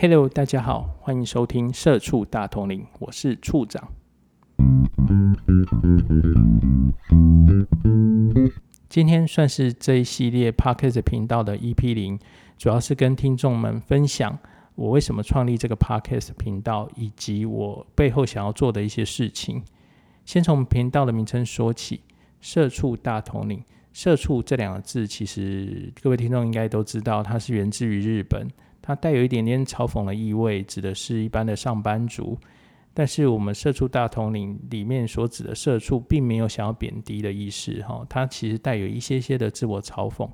Hello，大家好，欢迎收听《社畜大统领》，我是处长。今天算是这一系列 Podcast 频道的 EP 零，主要是跟听众们分享我为什么创立这个 Podcast 频道，以及我背后想要做的一些事情。先从频道的名称说起，“社畜大统领”。社畜这两个字，其实各位听众应该都知道，它是源自于日本。它带有一点点嘲讽的意味，指的是一般的上班族。但是我们社畜大统领里面所指的社畜，并没有想要贬低的意思，哈，它其实带有一些些的自我嘲讽，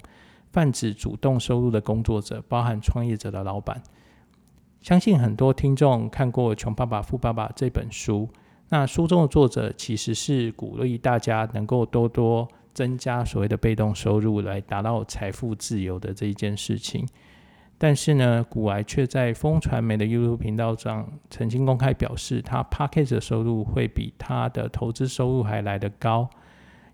泛指主动收入的工作者，包含创业者的老板。相信很多听众看过《穷爸爸富爸爸》这本书，那书中的作者其实是鼓励大家能够多多增加所谓的被动收入，来达到财富自由的这一件事情。但是呢，古癌却在风传媒的 YouTube 频道上曾经公开表示，他 Package 的收入会比他的投资收入还来得高。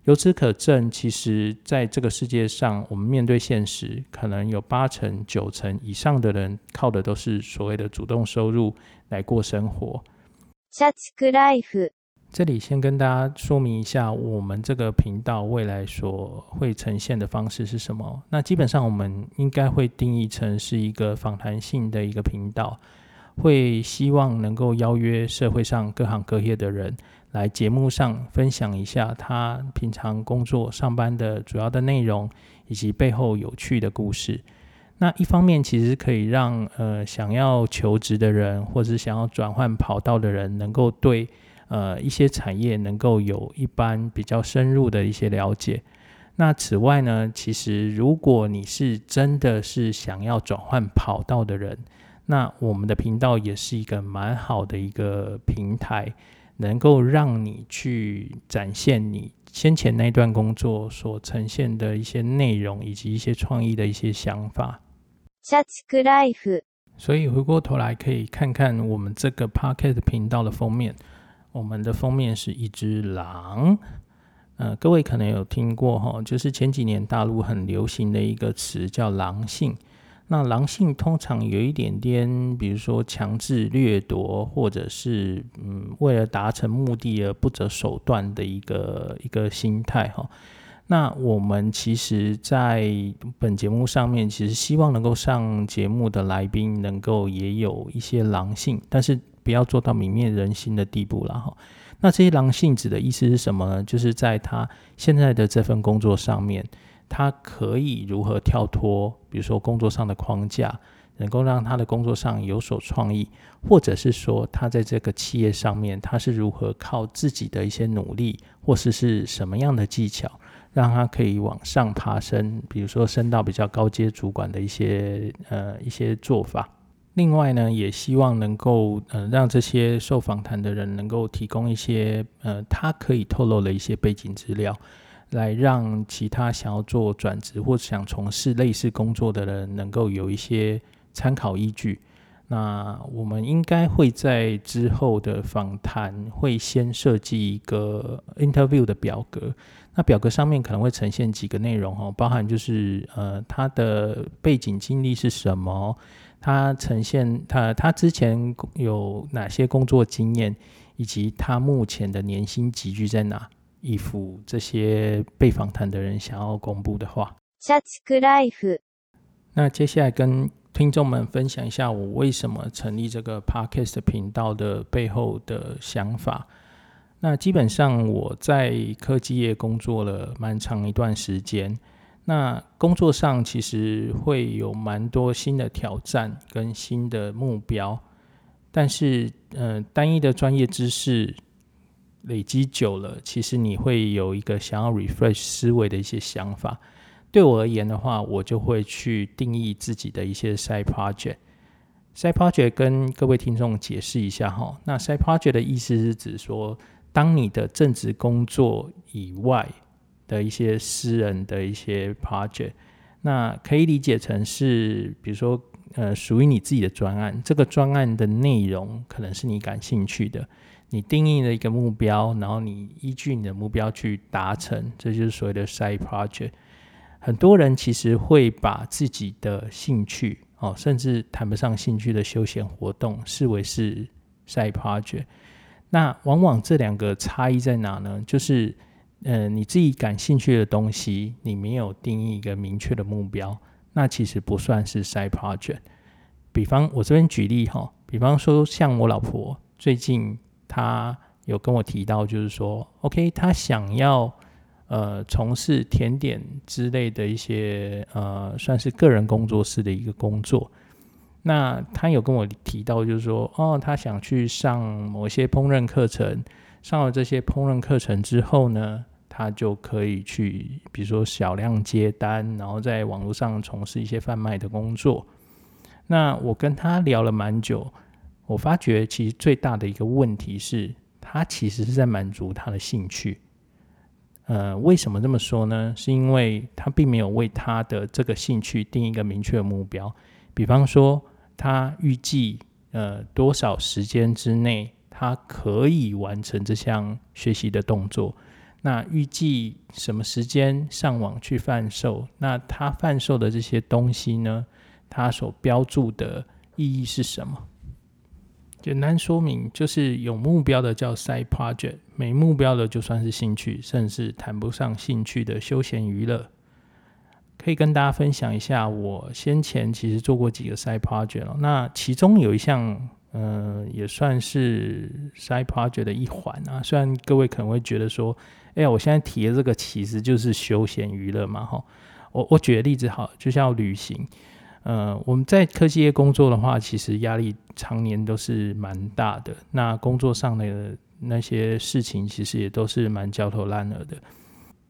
由此可证，其实在这个世界上，我们面对现实，可能有八成、九成以上的人靠的都是所谓的主动收入来过生活。这里先跟大家说明一下，我们这个频道未来所会呈现的方式是什么。那基本上我们应该会定义成是一个访谈性的一个频道，会希望能够邀约社会上各行各业的人来节目上分享一下他平常工作上班的主要的内容，以及背后有趣的故事。那一方面其实可以让呃想要求职的人，或者是想要转换跑道的人，能够对。呃，一些产业能够有一般比较深入的一些了解。那此外呢，其实如果你是真的是想要转换跑道的人，那我们的频道也是一个蛮好的一个平台，能够让你去展现你先前那段工作所呈现的一些内容，以及一些创意的一些想法。所以回过头来可以看看我们这个 Pocket 频道的封面。我们的封面是一只狼，呃，各位可能有听过哈，就是前几年大陆很流行的一个词叫“狼性”。那狼性通常有一点点，比如说强制掠夺，或者是嗯，为了达成目的而不择手段的一个一个心态哈。那我们其实，在本节目上面，其实希望能够上节目的来宾能够也有一些狼性，但是。不要做到泯灭人心的地步了哈。那这些狼性子的意思是什么呢？就是在他现在的这份工作上面，他可以如何跳脱，比如说工作上的框架，能够让他的工作上有所创意，或者是说他在这个企业上面，他是如何靠自己的一些努力，或是是什么样的技巧，让他可以往上爬升，比如说升到比较高阶主管的一些呃一些做法。另外呢，也希望能够呃让这些受访谈的人能够提供一些呃他可以透露的一些背景资料，来让其他想要做转职或想从事类似工作的人能够有一些参考依据。那我们应该会在之后的访谈会先设计一个 interview 的表格，那表格上面可能会呈现几个内容哦，包含就是呃他的背景经历是什么。他呈现他他之前有哪些工作经验，以及他目前的年薪集聚在哪？以符这些被访谈的人想要公布的话。那接下来跟听众们分享一下我为什么成立这个 Podcast 频道的背后的想法。那基本上我在科技业工作了蛮长一段时间。那工作上其实会有蛮多新的挑战跟新的目标，但是，呃，单一的专业知识累积久了，其实你会有一个想要 refresh 思维的一些想法。对我而言的话，我就会去定义自己的一些 side project。side project 跟各位听众解释一下哈，那 side project 的意思是指说，当你的正职工作以外。的一些私人的一些 project，那可以理解成是，比如说，呃，属于你自己的专案。这个专案的内容可能是你感兴趣的，你定义了一个目标，然后你依据你的目标去达成，这就是所谓的 side project。很多人其实会把自己的兴趣哦，甚至谈不上兴趣的休闲活动，视为是 side project。那往往这两个差异在哪呢？就是，呃，你自己感兴趣的东西，你没有定义一个明确的目标，那其实不算是 side project。比方我这边举例哈，比方说像我老婆最近她有跟我提到，就是说，OK，她想要。呃，从事甜点之类的一些呃，算是个人工作室的一个工作。那他有跟我提到，就是说，哦，他想去上某些烹饪课程。上了这些烹饪课程之后呢，他就可以去，比如说小量接单，然后在网络上从事一些贩卖的工作。那我跟他聊了蛮久，我发觉其实最大的一个问题是，他其实是在满足他的兴趣。呃，为什么这么说呢？是因为他并没有为他的这个兴趣定一个明确的目标。比方说，他预计呃多少时间之内他可以完成这项学习的动作。那预计什么时间上网去贩售？那他贩售的这些东西呢？他所标注的意义是什么？简单说明，就是有目标的叫 side project，没目标的就算是兴趣，甚至谈不上兴趣的休闲娱乐。可以跟大家分享一下，我先前其实做过几个 side project 了。那其中有一项，嗯、呃，也算是 side project 的一环啊。虽然各位可能会觉得说，哎呀，我现在提的这个其实就是休闲娱乐嘛，哈。我我举个例子好，就像旅行。呃，我们在科技业工作的话，其实压力常年都是蛮大的。那工作上的那些事情，其实也都是蛮焦头烂额的。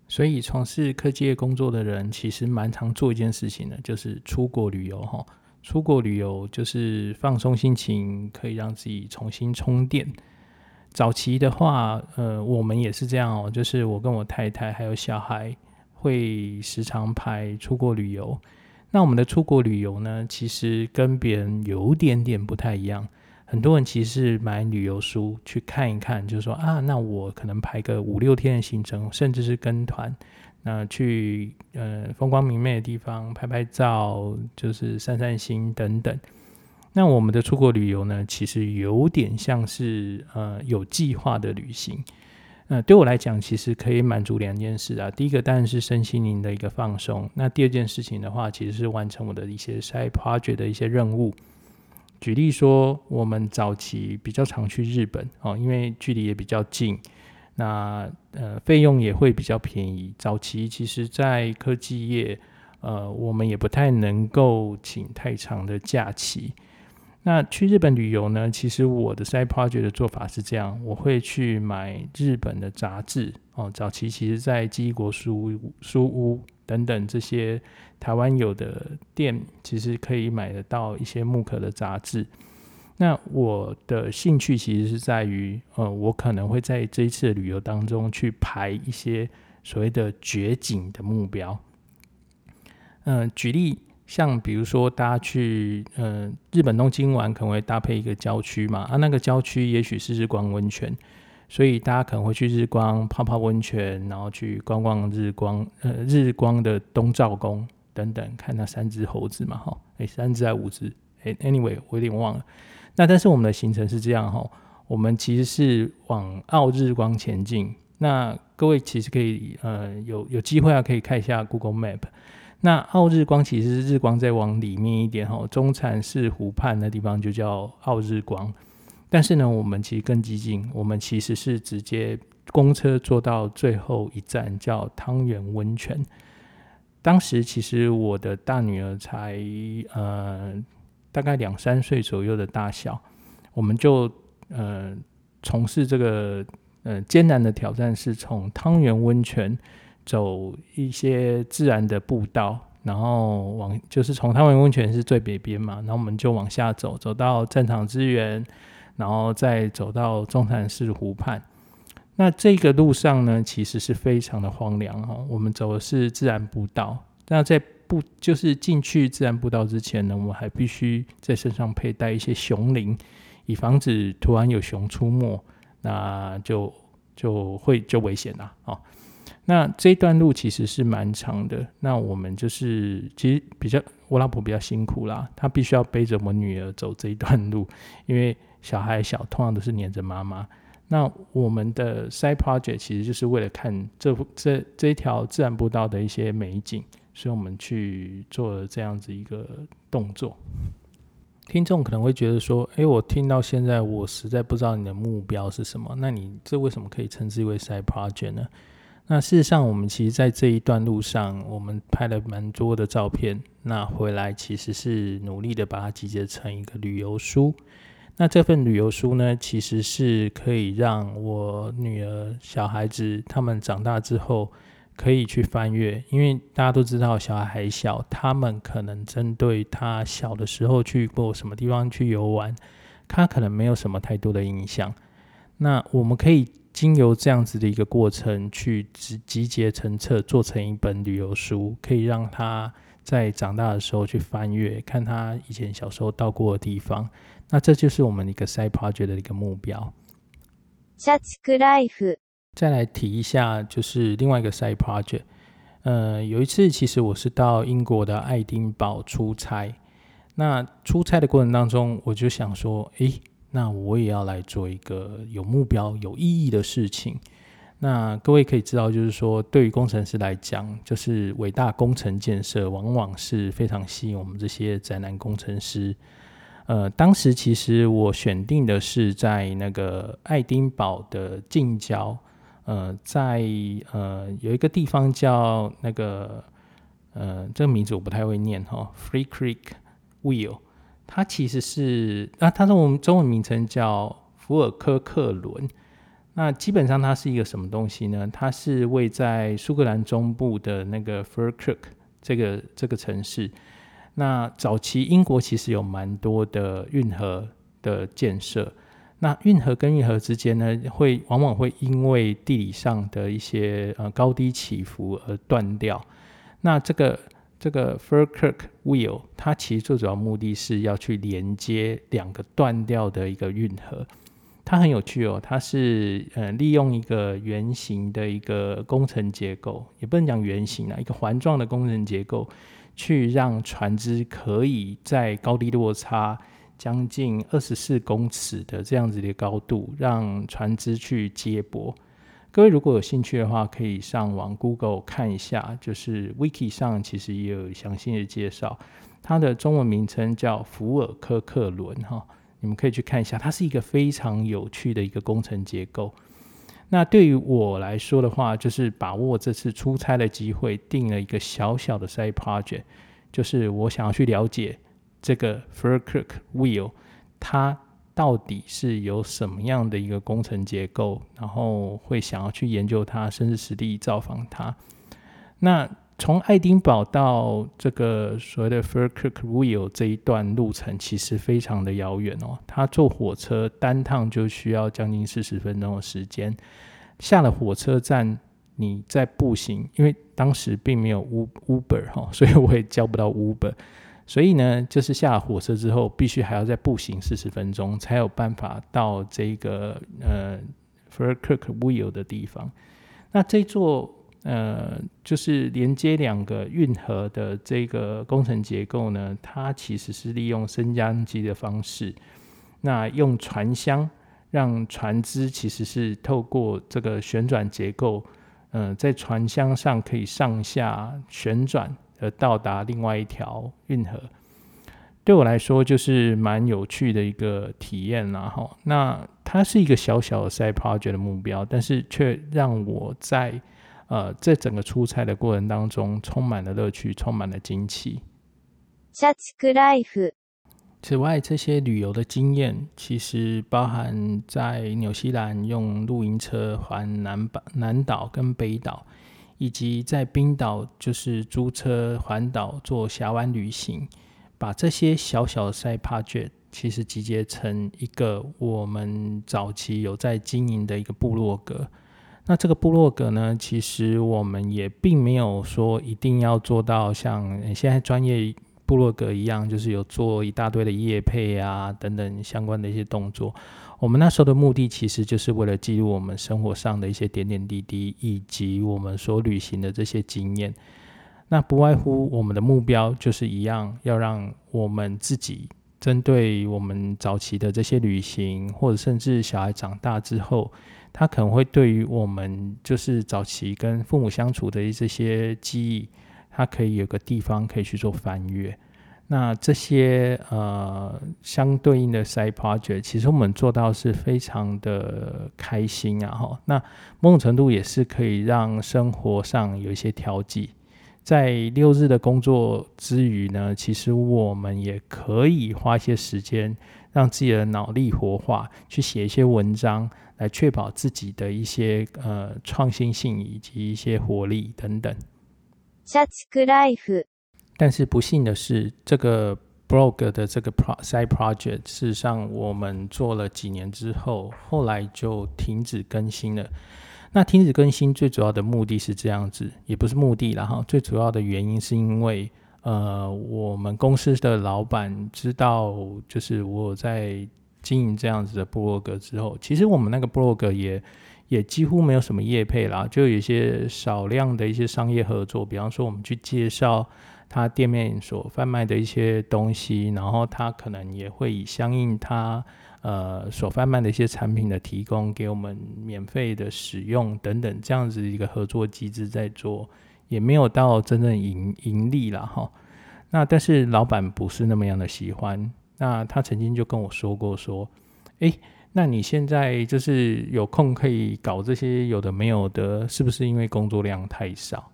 所以，从事科技业工作的人，其实蛮常做一件事情的，就是出国旅游哈。出国旅游就是放松心情，可以让自己重新充电。早期的话，呃，我们也是这样哦，就是我跟我太太还有小孩，会时常拍出国旅游。那我们的出国旅游呢，其实跟别人有点点不太一样。很多人其实是买旅游书去看一看，就是说啊，那我可能排个五六天的行程，甚至是跟团，那去呃风光明媚的地方拍拍照，就是散散心等等。那我们的出国旅游呢，其实有点像是呃有计划的旅行。那对我来讲，其实可以满足两件事啊。第一个当然是身心灵的一个放松。那第二件事情的话，其实是完成我的一些 side project 的一些任务。举例说，我们早期比较常去日本哦，因为距离也比较近，那呃费用也会比较便宜。早期其实，在科技业，呃，我们也不太能够请太长的假期。那去日本旅游呢？其实我的 side project 的做法是这样：我会去买日本的杂志哦。早期其实，在纪伊国书书屋等等这些台湾有的店，其实可以买得到一些木刻的杂志。那我的兴趣其实是在于，呃，我可能会在这一次的旅游当中去排一些所谓的绝景的目标。嗯、呃，举例。像比如说，大家去呃日本东京玩，可能会搭配一个郊区嘛，啊，那个郊区也许是日光温泉，所以大家可能会去日光泡泡温泉，然后去逛逛日光呃日光的东照宫等等，看那三只猴子嘛，哈，哎，三只还五只，哎，anyway，我有点忘了。那但是我们的行程是这样哈，我们其实是往奥日光前进。那各位其实可以呃有有机会啊，可以看一下 Google Map。那奥日光其实是日光再往里面一点哈，中禅寺湖畔那地方就叫奥日光。但是呢，我们其实更激进，我们其实是直接公车坐到最后一站叫汤圆温泉。当时其实我的大女儿才呃大概两三岁左右的大小，我们就呃从事这个呃艰难的挑战，是从汤圆温泉。走一些自然的步道，然后往就是从汤源温泉是最北边嘛，然后我们就往下走，走到正常资源，然后再走到中潭市湖畔。那这个路上呢，其实是非常的荒凉哈。我们走的是自然步道，那在步就是进去自然步道之前呢，我们还必须在身上佩戴一些熊铃，以防止突然有熊出没，那就就会就危险了啊。那这一段路其实是蛮长的，那我们就是其实比较，我老婆比较辛苦啦，她必须要背着我女儿走这一段路，因为小孩小，通常都是黏着妈妈。那我们的 side project 其实就是为了看这这这一条自然步道的一些美景，所以我们去做了这样子一个动作。听众可能会觉得说：“诶，我听到现在，我实在不知道你的目标是什么。那你这为什么可以称之为 side project 呢？”那事实上，我们其实在这一段路上，我们拍了蛮多的照片。那回来其实是努力的把它集结成一个旅游书。那这份旅游书呢，其实是可以让我女儿、小孩子他们长大之后可以去翻阅，因为大家都知道小孩还小，他们可能针对他小的时候去过什么地方去游玩，他可能没有什么太多的印象。那我们可以经由这样子的一个过程去集集结成册，做成一本旅游书，可以让他在长大的时候去翻阅，看他以前小时候到过的地方。那这就是我们一个 side project 的一个目标。社畜ライフ。再来提一下，就是另外一个 side project。呃，有一次其实我是到英国的爱丁堡出差。那出差的过程当中，我就想说，诶， 那我也要来做一个有目标、有意义的事情。那各位可以知道，就是说，对于工程师来讲，就是伟大工程建设往往是非常吸引我们这些宅男工程师。呃，当时其实我选定的是在那个爱丁堡的近郊，呃，在呃有一个地方叫那个呃这个名字我不太会念哈，Free Creek Wheel，它其实是啊，它中我们中文名称叫福尔科克伦。那基本上它是一个什么东西呢？它是位在苏格兰中部的那个 Falkirk 这个这个城市。那早期英国其实有蛮多的运河的建设，那运河跟运河之间呢，会往往会因为地理上的一些呃高低起伏而断掉。那这个这个 Falkirk Wheel，它其实最主要目的是要去连接两个断掉的一个运河。它很有趣哦，它是呃利用一个圆形的一个工程结构，也不能讲圆形啊，一个环状的工程结构。去让船只可以在高低落差将近二十四公尺的这样子的高度，让船只去接驳。各位如果有兴趣的话，可以上网 Google 看一下，就是 Wiki 上其实也有详细的介绍。它的中文名称叫福尔科克轮，哈，你们可以去看一下。它是一个非常有趣的一个工程结构。那对于我来说的话，就是把握这次出差的机会，定了一个小小的 side project，就是我想要去了解这个 Falkirk Wheel，它到底是有什么样的一个工程结构，然后会想要去研究它，甚至实地造访它。那从爱丁堡到这个所谓的 Falkirk Wheel 这一段路程，其实非常的遥远哦。他坐火车单趟就需要将近四十分钟的时间。下了火车站，你再步行，因为当时并没有 Uber 哈，所以我也叫不到 Uber。所以呢，就是下了火车之后，必须还要再步行四十分钟，才有办法到这个呃 Falkirk Wheel 的地方。那这座。呃，就是连接两个运河的这个工程结构呢，它其实是利用升降机的方式，那用船箱让船只其实是透过这个旋转结构，呃，在船箱上可以上下旋转而到达另外一条运河。对我来说，就是蛮有趣的一个体验啦，哈。那它是一个小小的 side project 的目标，但是却让我在呃，在整个出差的过程当中，充满了乐趣，充满了惊奇。社畜ライフ。此外，这些旅游的经验其实包含在纽西兰用露营车环南岛、南岛跟北岛， 以及在冰岛就是租车环岛做峡湾旅行，把这些小小的 side project 其实集结成一个我们早期有在经营的一个部落格。那这个部落格呢，其实我们也并没有说一定要做到像现在专业部落格一样，就是有做一大堆的业配啊等等相关的一些动作。我们那时候的目的其实就是为了记录我们生活上的一些点点滴滴，以及我们所旅行的这些经验。那不外乎我们的目标就是一样，要让我们自己针对我们早期的这些旅行，或者甚至小孩长大之后，他可能会对于我们就是早期跟父母相处的这些记忆，他可以有个地方可以去做翻阅。那这些呃相对应的 side project，其实我们做到是非常的开心啊哈。那某种程度也是可以让生活上有一些调剂，在六日的工作之余呢，其实我们也可以花一些时间，让自己的脑力活化，去写一些文章，来确保自己的一些呃创新性以及一些活力等等。社畜ライフ。 但是不幸的是，这个 blog 的这个 pro side project，事实上我们做了几年之后，后来就停止更新了。那停止更新最主要的目的是这样子，也不是目的啦哈，最主要的原因是因为，呃，我们公司的老板知道，就是我在经营这样子的 blog 之后，其实我们那个 blog 也也几乎没有什么业配啦，就有一些少量的一些商业合作，比方说我们去介绍。他店面所贩卖的一些东西，然后他可能也会以相应他呃所贩卖的一些产品的提供给我们免费的使用等等这样子一个合作机制在做，也没有到真正盈盈利了哈。那但是老板不是那么样的喜欢，那他曾经就跟我说过说，诶，那你现在就是有空可以搞这些有的没有的，是不是因为工作量太少？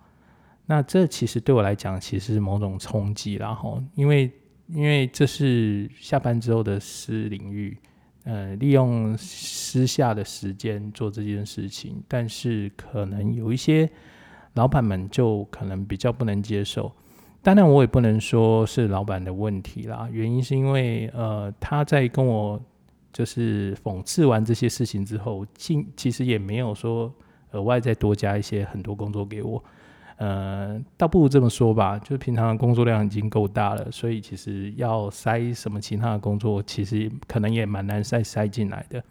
那这其实对我来讲，其实是某种冲击啦吼，因为因为这是下班之后的私领域，呃，利用私下的时间做这件事情，但是可能有一些老板们就可能比较不能接受。当然，我也不能说是老板的问题啦，原因是因为呃，他在跟我就是讽刺完这些事情之后，其其实也没有说额外再多加一些很多工作给我。呃，倒不如这么说吧，就是平常的工作量已经够大了，所以其实要塞什么其他的工作，其实可能也蛮难塞塞进来的。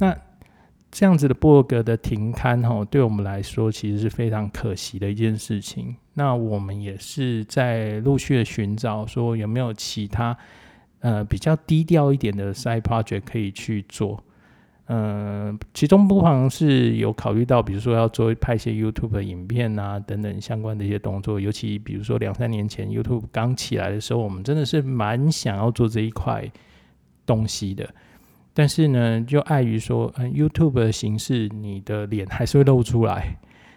那这样子的博格的停刊哈，对我们来说其实是非常可惜的一件事情。那我们也是在陆续的寻找，说有没有其他呃比较低调一点的 side project 可以去做。嗯，其中不妨是有考虑到，比如说要做拍一些 YouTube 的影片啊，等等相关的一些动作。尤其比如说两三年前 YouTube 刚起来的时候，我们真的是蛮想要做这一块东西的。但是呢，就碍于说，嗯，YouTube 的形式，你的脸还是会露出来，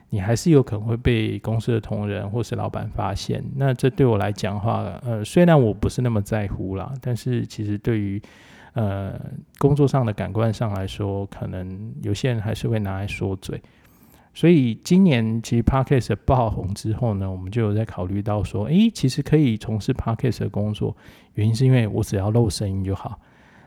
你还是有可能会被公司的同仁或是老板发现。那这对我来讲的话，呃，虽然我不是那么在乎啦，但是其实对于呃，工作上的感官上来说，可能有些人还是会拿来说嘴。所以今年其实 Podcast 爆红之后呢，我们就有在考虑到说，诶，其实可以从事 Podcast 的工作。原因是因为我只要露声音就好。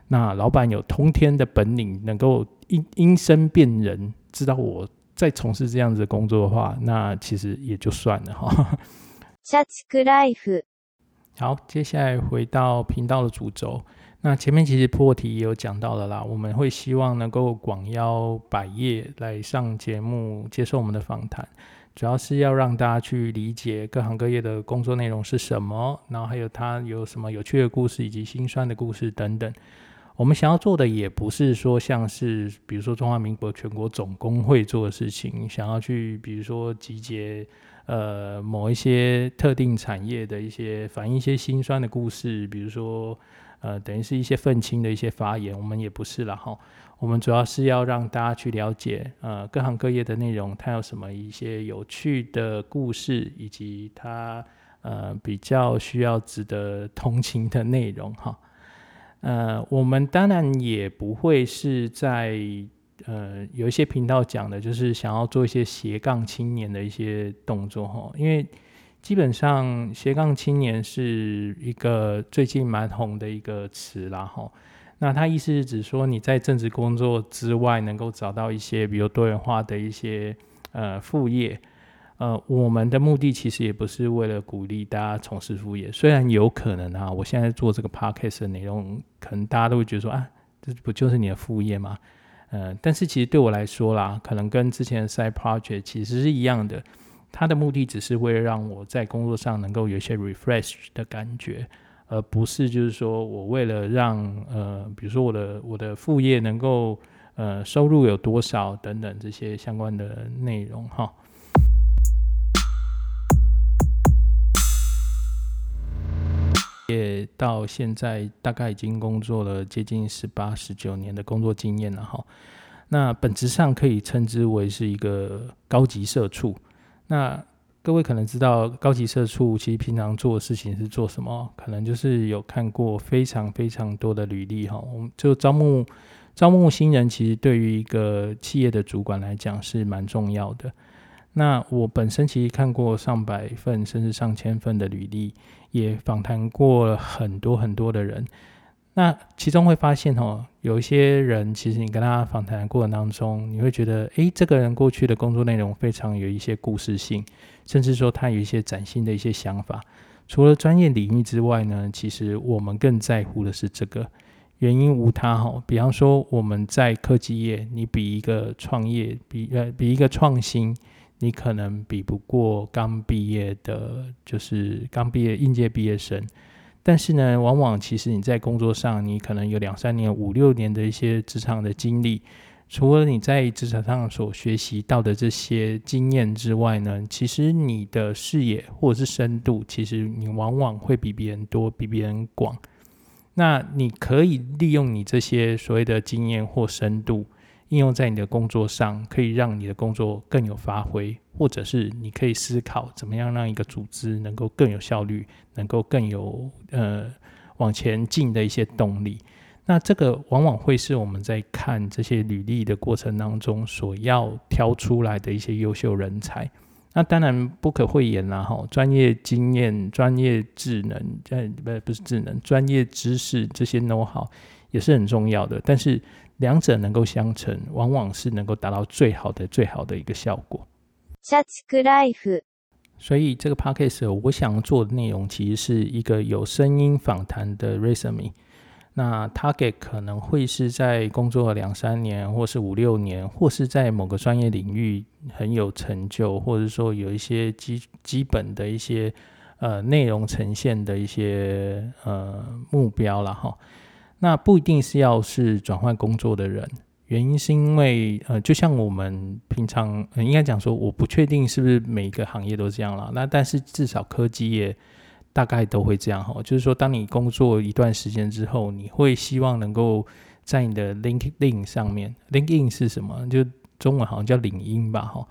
那老板有通天的本领，能够因因声辨人，知道我在从事这样子的工作的话，那其实也就算了哈。社畜ライフ。好，接下来回到频道的主轴。 那前面其实破题也有讲到了啦，我们会希望能够广邀百业来上节目接受我们的访谈，主要是要让大家去理解各行各业的工作内容是什么，然后还有它有什么有趣的故事以及辛酸的故事等等。我们想要做的也不是说像是比如说中华民国全国总工会做的事情，想要去比如说集结呃某一些特定产业的一些反映一些辛酸的故事，比如说。呃，等于是一些愤青的一些发言，我们也不是了哈。我们主要是要让大家去了解，呃，各行各业的内容，它有什么一些有趣的故事，以及它呃比较需要值得同情的内容哈。呃，我们当然也不会是在呃有一些频道讲的，就是想要做一些斜杠青年的一些动作哈，因为。基本上斜杠青年是一个最近蛮红的一个词啦吼，那它意思是指说你在正职工作之外，能够找到一些比如多元化的一些呃副业。呃，我们的目的其实也不是为了鼓励大家从事副业，虽然有可能啊，我现在做这个 podcast 的内容，可能大家都会觉得说啊，这不就是你的副业吗？呃，但是其实对我来说啦，可能跟之前的 side project 其实是一样的。它的目的只是为了让我在工作上能够有一些 refresh 的感觉，而不是就是说我为了让呃，比如说我的我的副业能够呃收入有多少等等这些相关的内容哈。到现在大概已经工作了接近十八、十九年的工作经验了哈。那本质上可以称之为是一个高级社畜。那各位可能知道，高级社畜其实平常做的事情是做什么？可能就是有看过非常非常多的履历哈。我们就招募招募新人，其实对于一个企业的主管来讲是蛮重要的。那我本身其实看过上百份甚至上千份的履历，也访谈过很多很多的人。那其中会发现哦，有一些人其实你跟他访谈的过程当中，你会觉得，诶，这个人过去的工作内容非常有一些故事性，甚至说他有一些崭新的一些想法。除了专业领域之外呢，其实我们更在乎的是这个原因无他哈。比方说我们在科技业，你比一个创业，比呃比一个创新，你可能比不过刚毕业的，就是刚毕业应届毕业生。但是呢，往往其实你在工作上，你可能有两三年、五六年的一些职场的经历，除了你在职场上所学习到的这些经验之外呢，其实你的视野或者是深度，其实你往往会比别人多、比别人广。那你可以利用你这些所谓的经验或深度。应用在你的工作上，可以让你的工作更有发挥，或者是你可以思考怎么样让一个组织能够更有效率，能够更有呃往前进的一些动力。那这个往往会是我们在看这些履历的过程当中所要挑出来的一些优秀人才。那当然不可讳言啦，哈，专业经验、专业智能，呃，不不是智能，专业知识这些 know how 也是很重要的，但是。两者能够相乘，往往是能够达到最好的、最好的一个效果。所以这个 podcast 我想做的内容，其实是一个有声音访谈的 resume。那 target 可能会是在工作了两三年，或是五六年，或是在某个专业领域很有成就，或者说有一些基基本的一些呃内容呈现的一些呃目标了哈。那不一定是要是转换工作的人，原因是因为呃，就像我们平常，应该讲说，我不确定是不是每一个行业都这样了。那但是至少科技业大概都会这样哈，就是说，当你工作一段时间之后，你会希望能够在你的 LinkedIn 上面，LinkedIn 是什么？就中文好像叫领英吧哈，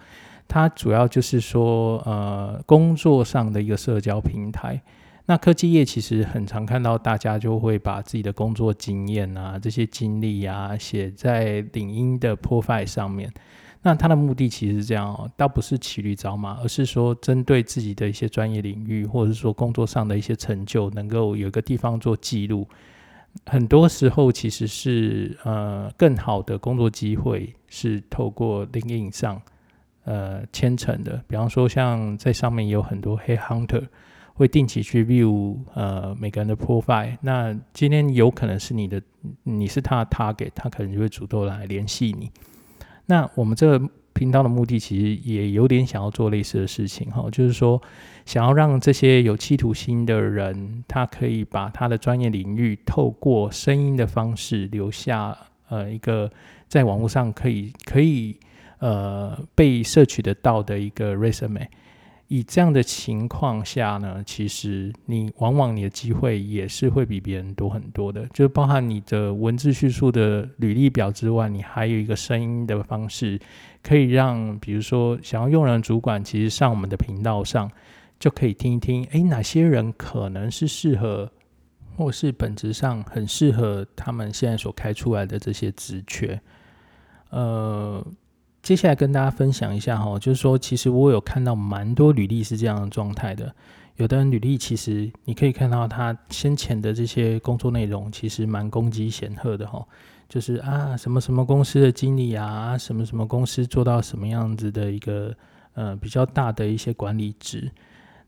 它主要就是说呃，工作上的一个社交平台。那科技业其实很常看到大家就会把自己的工作经验啊、这些经历啊写在领英的 profile 上面。那他的目的其实是这样哦，倒不是骑驴找马，而是说针对自己的一些专业领域，或者是说工作上的一些成就，能够有一个地方做记录。很多时候其实是呃更好的工作机会是透过 LinkedIn 上呃牵成的。比方说像在上面有很多 Head Hunter。会定期去 view 呃每个人的 profile，那今天有可能是你的，你是他的 target，他可能就会主动来联系你。那我们这个频道的目的其实也有点想要做类似的事情哈，就是说想要让这些有企图心的人，他可以把他的专业领域透过声音的方式留下呃一个在网络上可以可以呃被摄取得到的一个 resume。以这样的情况下呢，其实你往往你的机会也是会比别人多很多的，就包含你的文字叙述的履历表之外，你还有一个声音的方式，可以让比如说想要用人主管，其实上我们的频道上就可以听一听，诶，哪些人可能是适合，或是本质上很适合他们现在所开出来的这些职缺，呃。接下来跟大家分享一下哈，就是说，其实我有看到蛮多履历是这样的状态的。有的人履历其实你可以看到他先前的这些工作内容，其实蛮功绩显赫的哈。就是啊，什么什么公司的经理啊，什么什么公司做到什么样子的一个呃比较大的一些管理职。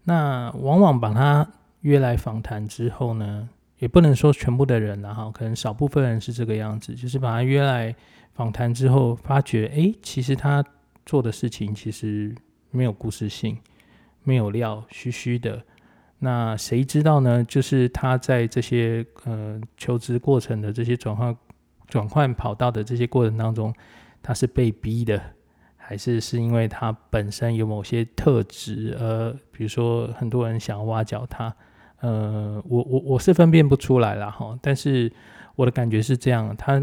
那往往把他约来访谈之后呢，也不能说全部的人啦哈，可能少部分人是这个样子，就是把他约来。访谈之后，发觉，哎，其实他做的事情其实没有故事性，没有料，虚虚的。那谁知道呢？就是他在这些呃求职过程的这些转换转换跑道的这些过程当中，他是被逼的，还是是因为他本身有某些特质？呃，比如说很多人想要挖角他，呃，我我我是分辨不出来了哈。但是我的感觉是这样，他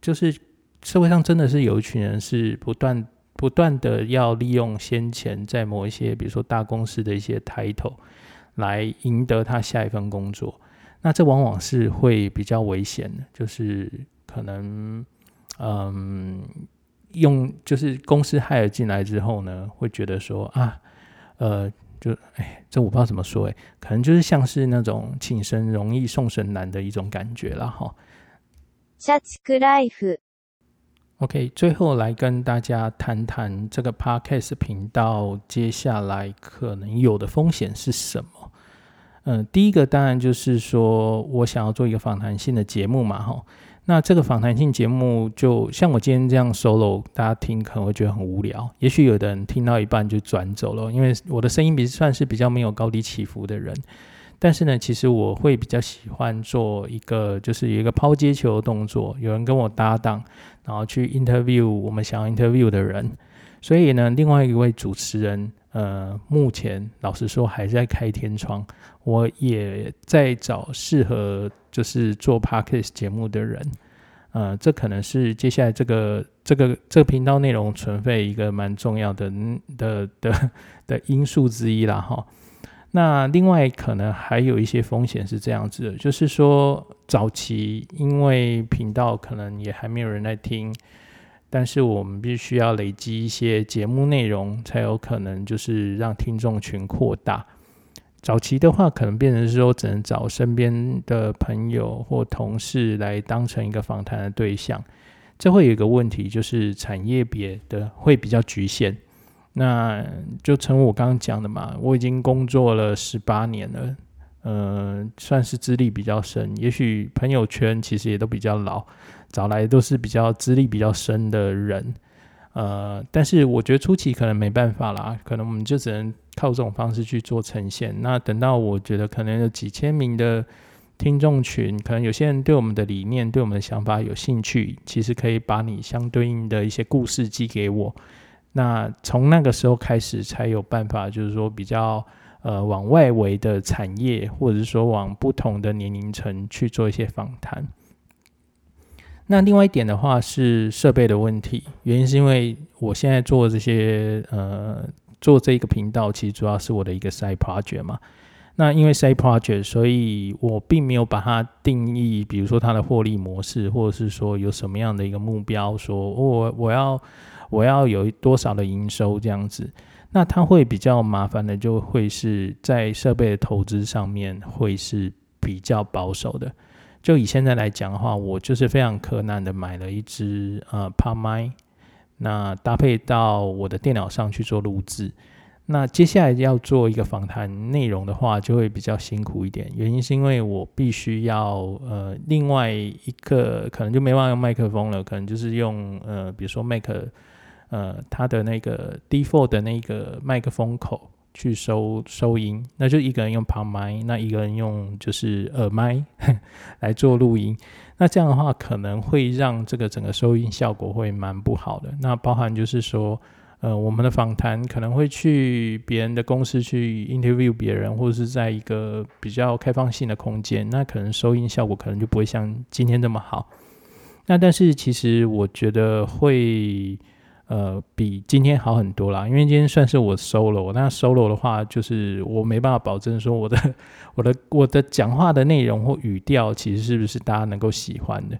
就是社会上真的是有一群人是不断不断的要利用先前在某一些比如说大公司的一些 title。来赢得他下一份工作，那这往往是会比较危险的，就是可能，嗯，用就是公司 hire 进来之后呢，会觉得说啊，呃，就哎，这我不知道怎么说哎，可能就是像是那种请神容易送神难的一种感觉了哈。社畜ライフ。OK，最后来跟大家谈谈这个 Podcast 频道接下来可能有的风险是什么。嗯，第一个当然就是说我想要做一个访谈性的节目嘛，哈。 那这个访谈性节目，就像我今天这样 solo，大家听可能会觉得很无聊。也许有的人听到一半就转走了，因为我的声音比算是比较没有高低起伏的人。但是呢，其实我会比较喜欢做一个，就是有一个抛接球的动作，有人跟我搭档，然后去 interview 我们想要 interview 的人。所以呢，另外一位主持人。呃，目前老实说还在开天窗，我也在找适合就是做 Podcast 节目的人，呃，这可能是接下来这个这个这个频道内容存废一个蛮重要的的的 的因素之一啦哈。那另外可能还有一些风险是这样子的，就是说早期因为频道可能也还没有人来听。但是我们必须要累积一些节目内容，才有可能就是让听众群扩大。早期的话，可能变成是说只能找身边的朋友或同事来当成一个访谈的对象，这会有一个问题，就是产业别的会比较局限。那就成我刚刚讲的嘛，我已经工作了十八年了，呃，算是资历比较深，也许朋友圈其实也都比较老。找来都是比较资历比较深的人，呃，但是我觉得初期可能没办法啦，可能我们就只能靠这种方式去做呈现。那等到我觉得可能有几千名的听众群，可能有些人对我们的理念、对我们的想法有兴趣，其实可以把你相对应的一些故事寄给我。那从那个时候开始，才有办法，就是说比较呃往外围的产业，或者是说往不同的年龄层去做一些访谈。那另外一点的话是设备的问题，原因是因为我现在做这些呃做这个频道，其实主要是我的一个 side project 嘛。那因为 side project，所以我并没有把它定义，比如说它的获利模式，或者是说有什么样的一个目标，说我我要我要有多少的营收这样子。那它会比较麻烦的，就会是在设备的投资上面会是比较保守的。就以现在来讲的话，我就是非常柯南的买了一支呃 POD Mic，那搭配到我的电脑上去做录制。那接下来要做一个访谈内容的话，就会比较辛苦一点。原因是因为我必须要呃另外一个可能就没办法用麦克风了，可能就是用呃比如说 Mac 呃它的那个 default 的那个麦克风口。去收收音，那就一个人用旁麦，那一个人用就是耳麦 来做录音。那这样的话，可能会让这个整个收音效果会蛮不好的。那包含就是说，呃，我们的访谈可能会去别人的公司去 interview 别人，或者是在一个比较开放性的空间，那可能收音效果可能就不会像今天这么好。那但是其实我觉得会。呃，比今天好很多啦，因为今天算是我 solo，那 solo 的话，就是我没办法保证说我的、我的、我的讲话的内容或语调，其实是不是大家能够喜欢的。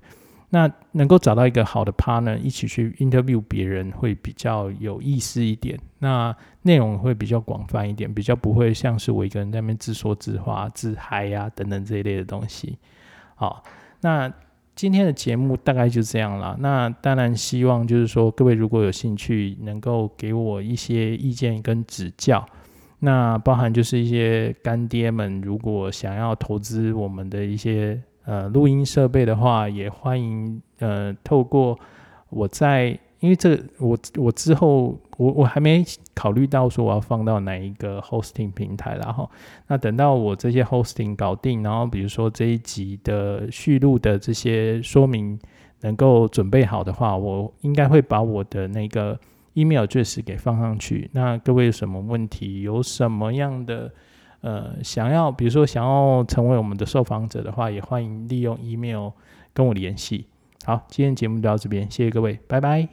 那能够找到一个好的 partner 一起去 interview 别人，会比较有意思一点。那内容会比较广泛一点，比较不会像是我一个人在那边自说自话、自嗨呀等等这一类的东西。好，那。今天的节目大概就这样了。那当然希望就是说，各位如果有兴趣，能够给我一些意见跟指教。那包含就是一些干爹们，如果想要投资我们的一些呃录音设备的话，也欢迎呃透过我在因为这我我之后我我还没考虑到说我要放到哪一个 hosting 平台，然后那等到我这些 hosting 搞定，然后比如说这一集的续录的这些说明能够准备好的话，我应该会把我的那个 email address 给放上去。那各位有什么问题，有什么样的呃想要，比如说想要成为我们的受访者的话，也欢迎利用 email 跟我联系。好，今天节目就到这边，谢谢各位，拜拜。